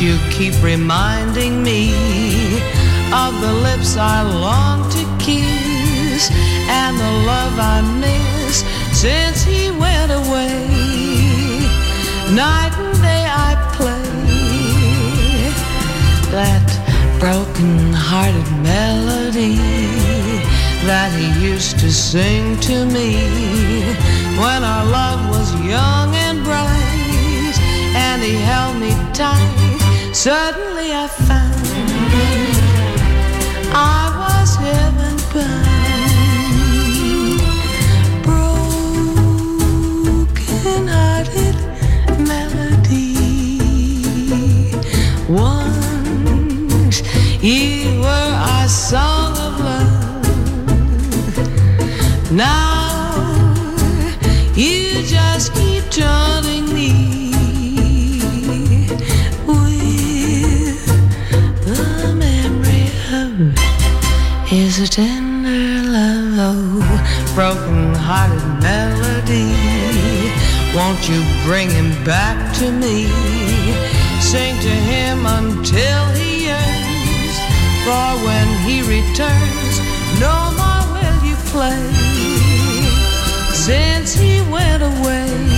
You keep reminding me of the lips I long to kiss and the love I miss since he went away? Night and day I play that broken-hearted melody that he used to sing to me when our love was young and bright and he held me tight suddenly i found i was heaven bound. Broken-hearted melody. Once you were our song of love. Now you just keep taunting broken-hearted melody. Won't you bring him back to me? Sing to him until he yearns. For when he returns, no more will you play. Since he went away,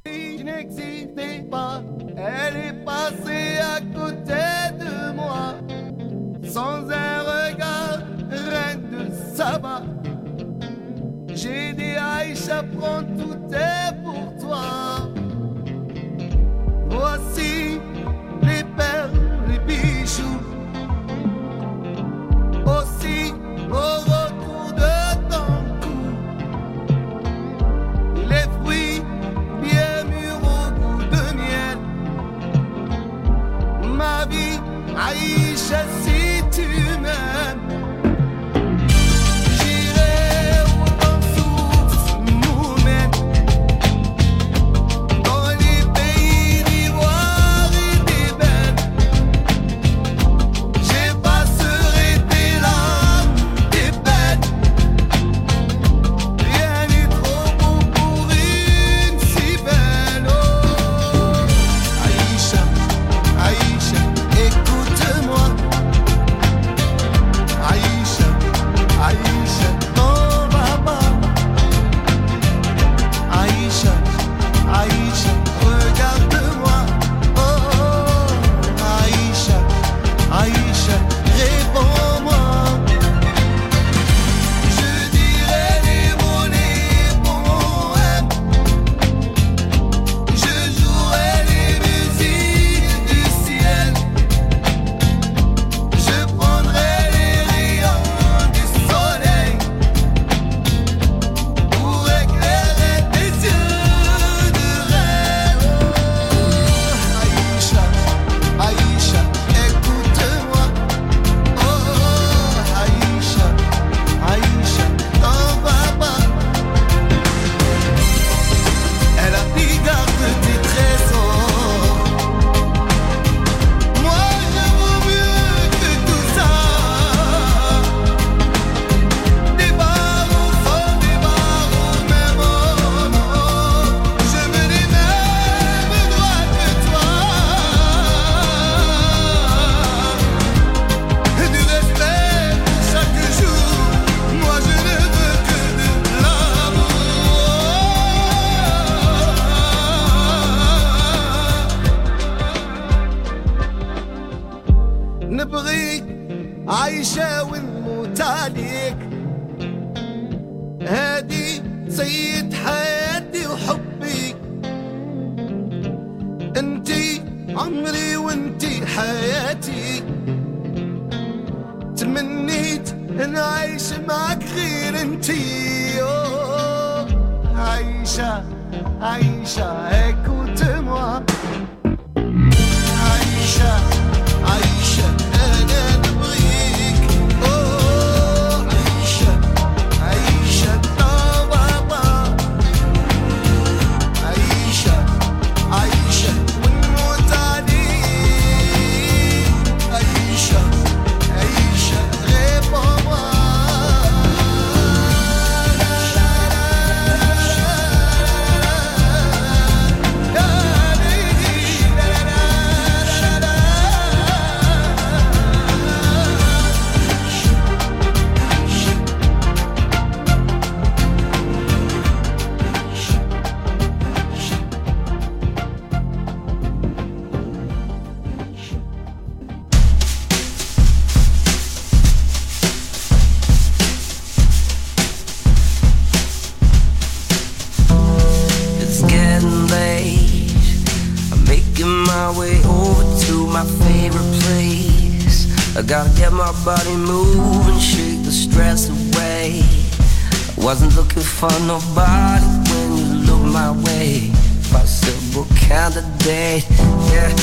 I gotta get my body moving, shake the stress away. I wasn't looking for nobody when you looked my way. Possible candidate, yeah.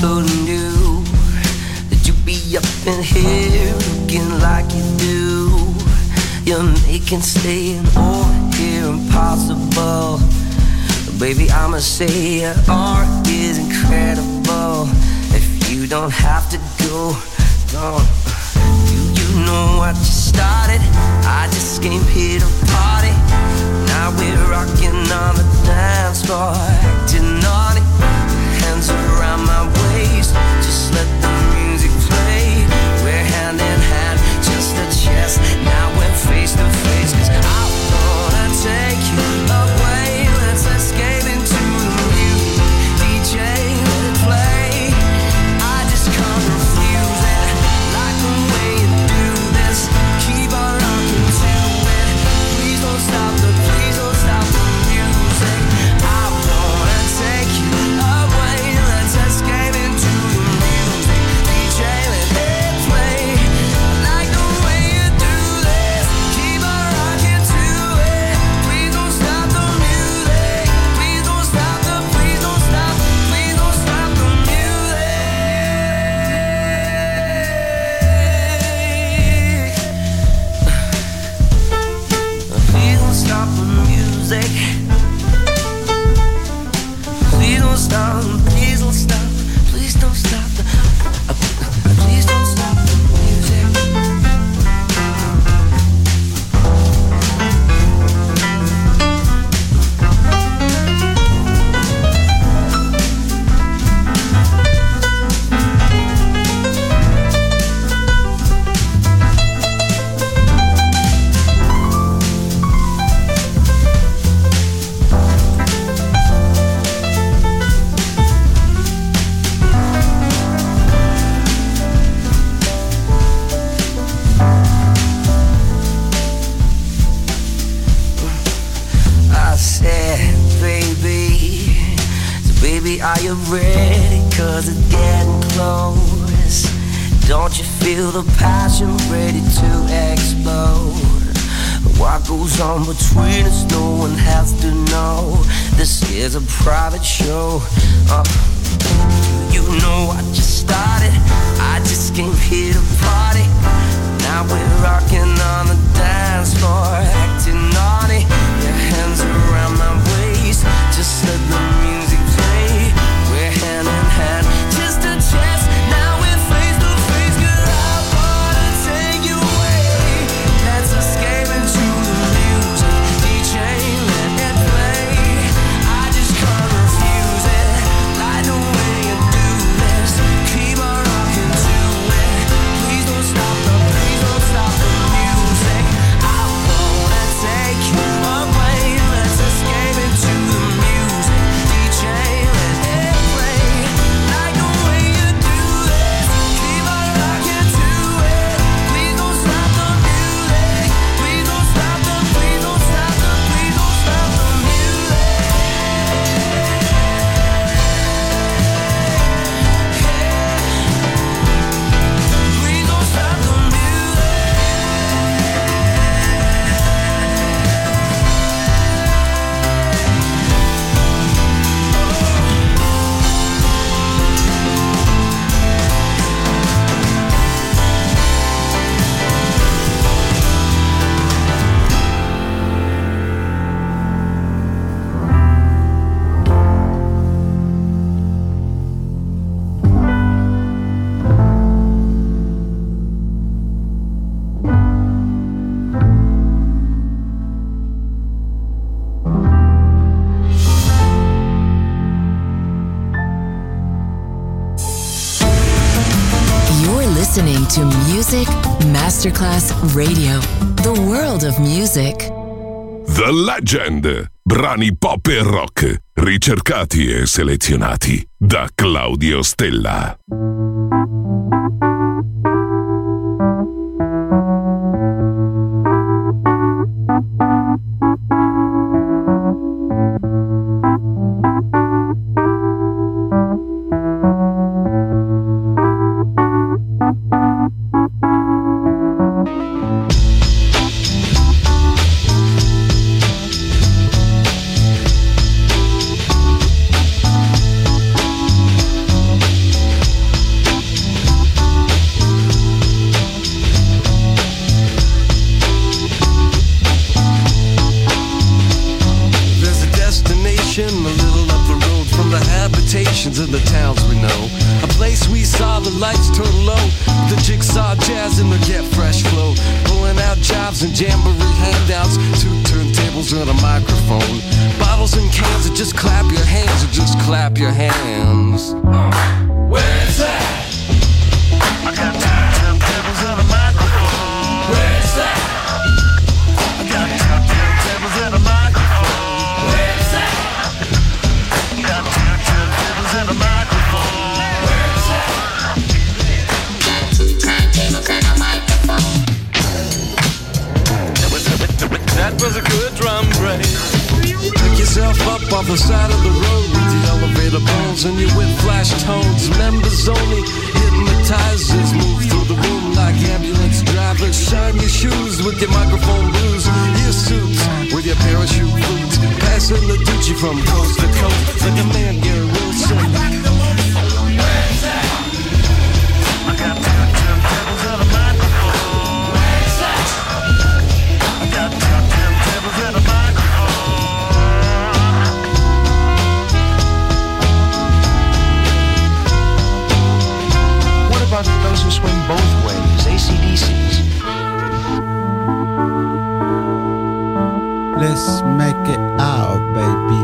Who knew that you'd be up in here looking like you do? You're making staying over here impossible. Baby, I'ma say your art is incredible. If you don't have to go. Do you know what you started? I just came here to party. Now we're rocking on the dance floor, acting naughty. Hands around my waist, just let the music play. We're hand in hand, just a chest. Now we're face to face, cause I Masterclass Radio, the world of music. The Legend, brani pop e rock, ricercati e selezionati da Claudio Stella. towns we know. A place we saw the lights turn low. The jigsaw jazz in the get fresh flow. Pulling out jobs and jamboree handouts. Two turntables and a microphone. Bottles and cans, or just clap your hands, or just clap your hands. Off the side of the road with the elevator bones and your whip flash tones. Members only, hypnotizers move through the room like ambulance drivers. Shine your shoes with your microphone blues, your suits with your parachute boots. Passing the Gucci from coast to coast like a man Gary Wilson. Let's make it out, baby.